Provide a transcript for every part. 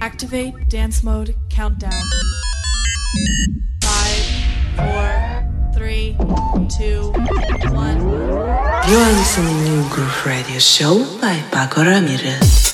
Activate dance mode countdown. Five, four, three, two, one. You are listening to Groove Radio Show by Pako Ramirez.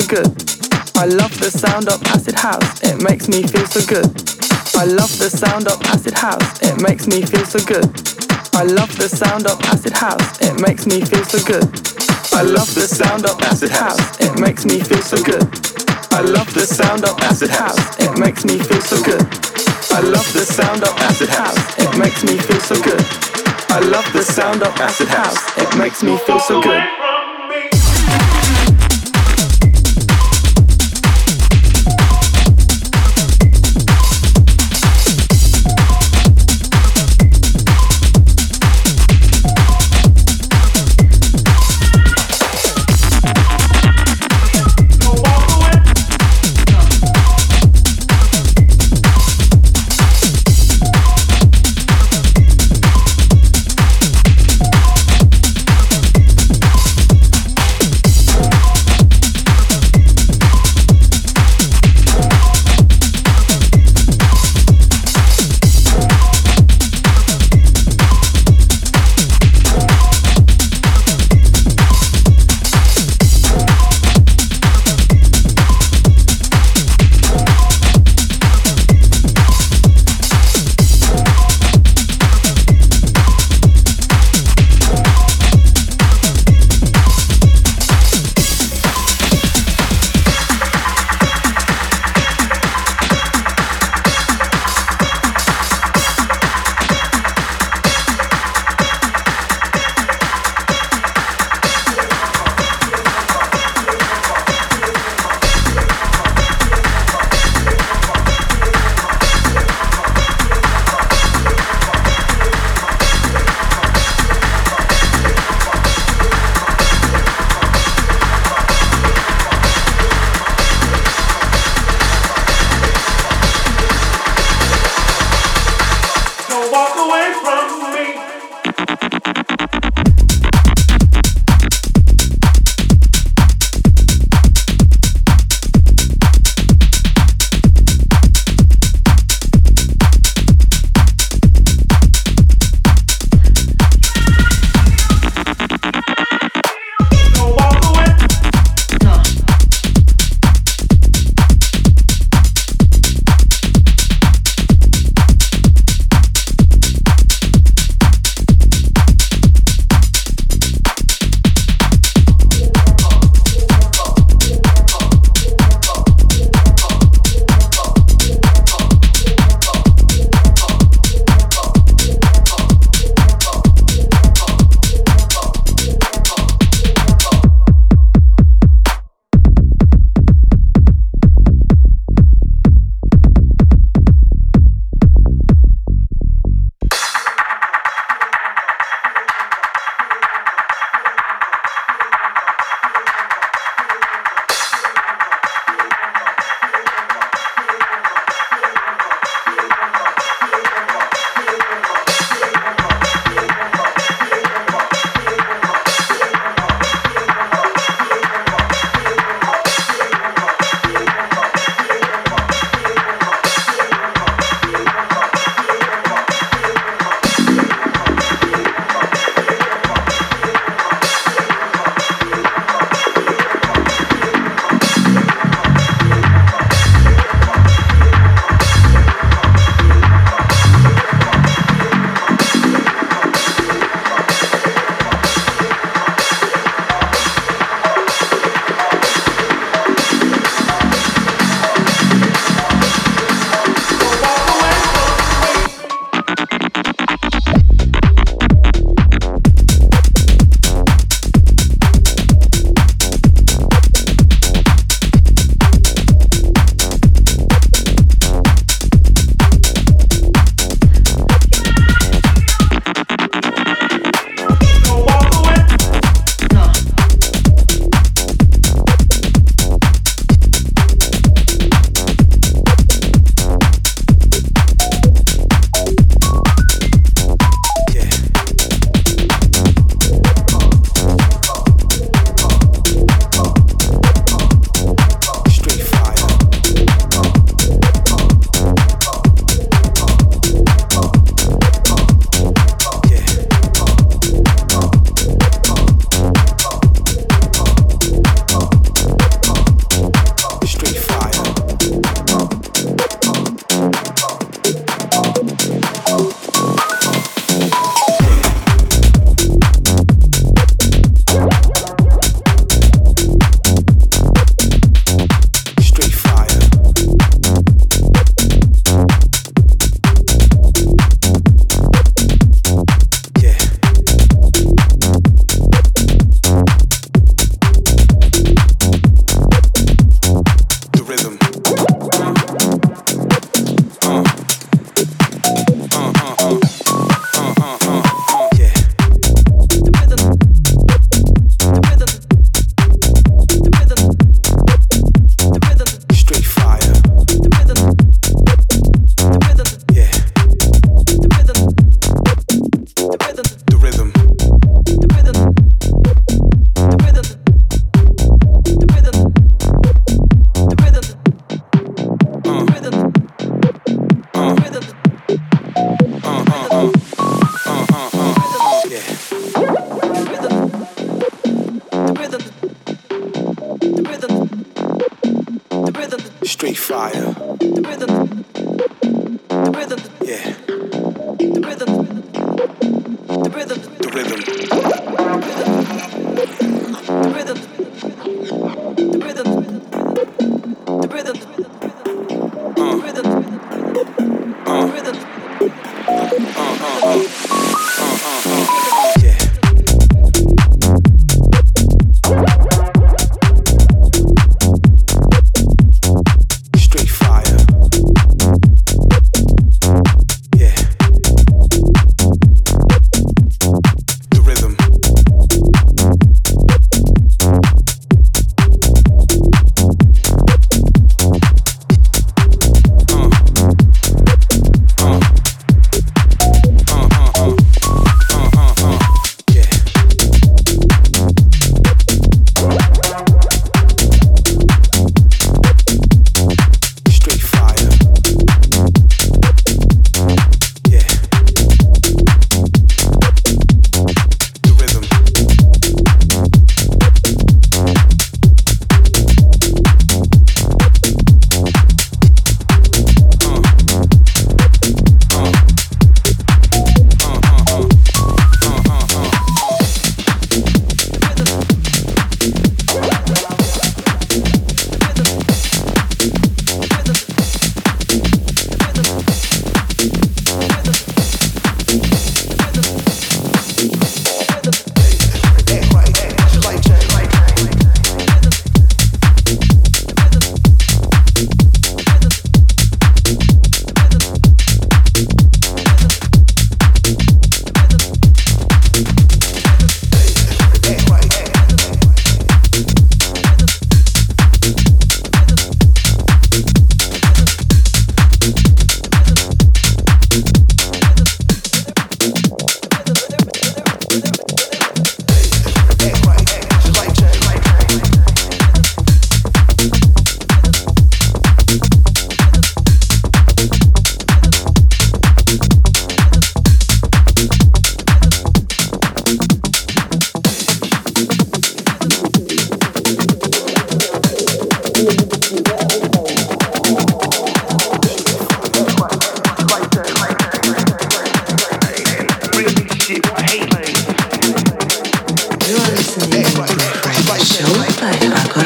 So good. I love the sound of acid house, it makes me feel so good. I love the sound of acid house, it makes me feel so good. I love the sound of acid house, it makes me feel so good. I love the sound of acid house, it makes me feel so good. I love the sound of acid house, it makes me feel so good. I love the sound of acid house, it makes me feel so good. I love the sound of acid house, it makes me feel so good.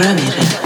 Ramírez.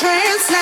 trance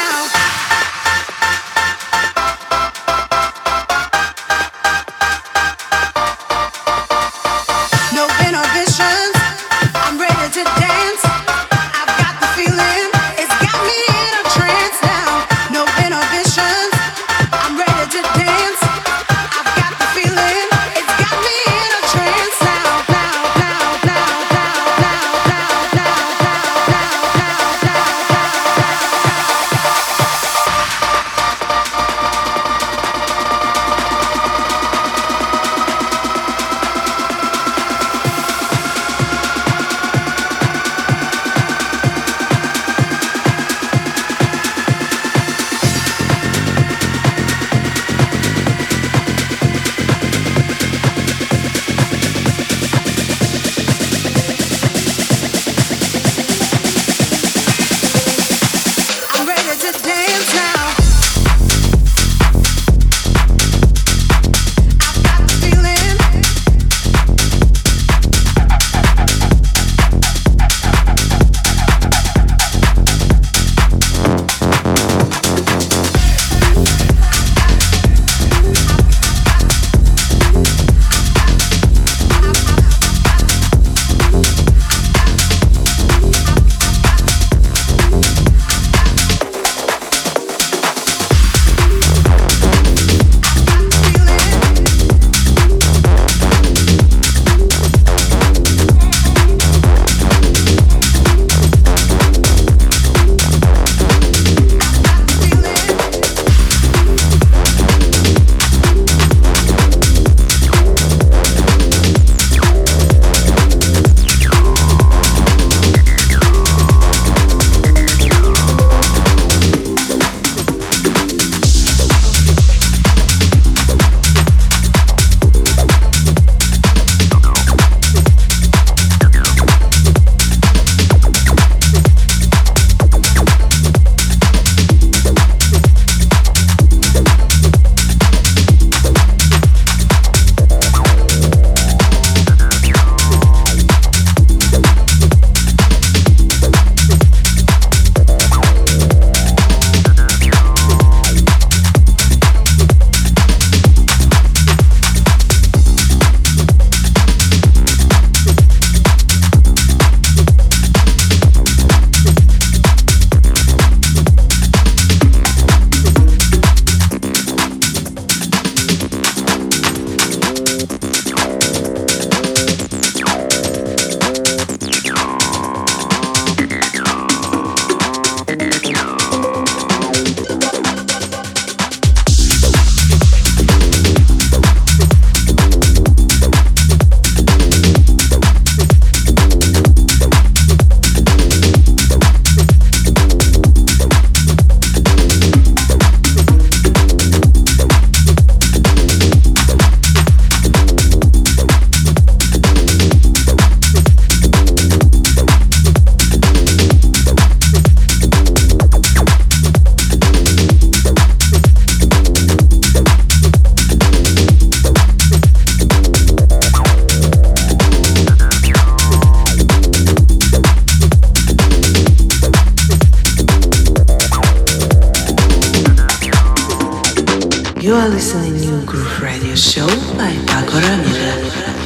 You are listening to New Groove Radio Show by Pako Ramirez.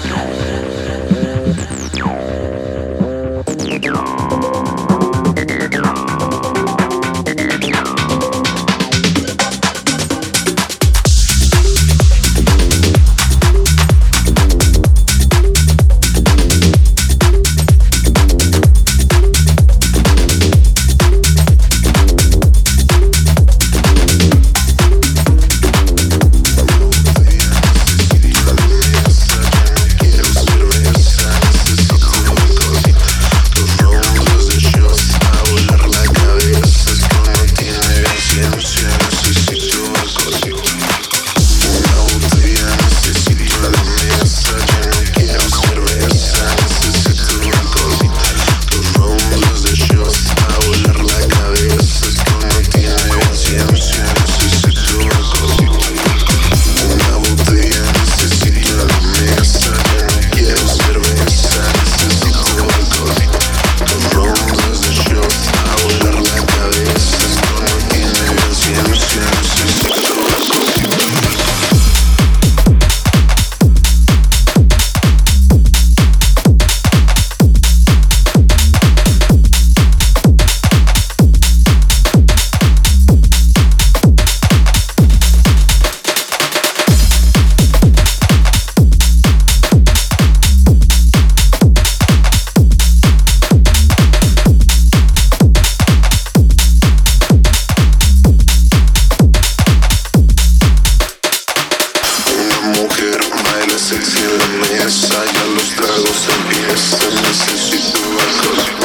empieza, ya los tragos empiezan, necesito alcohol.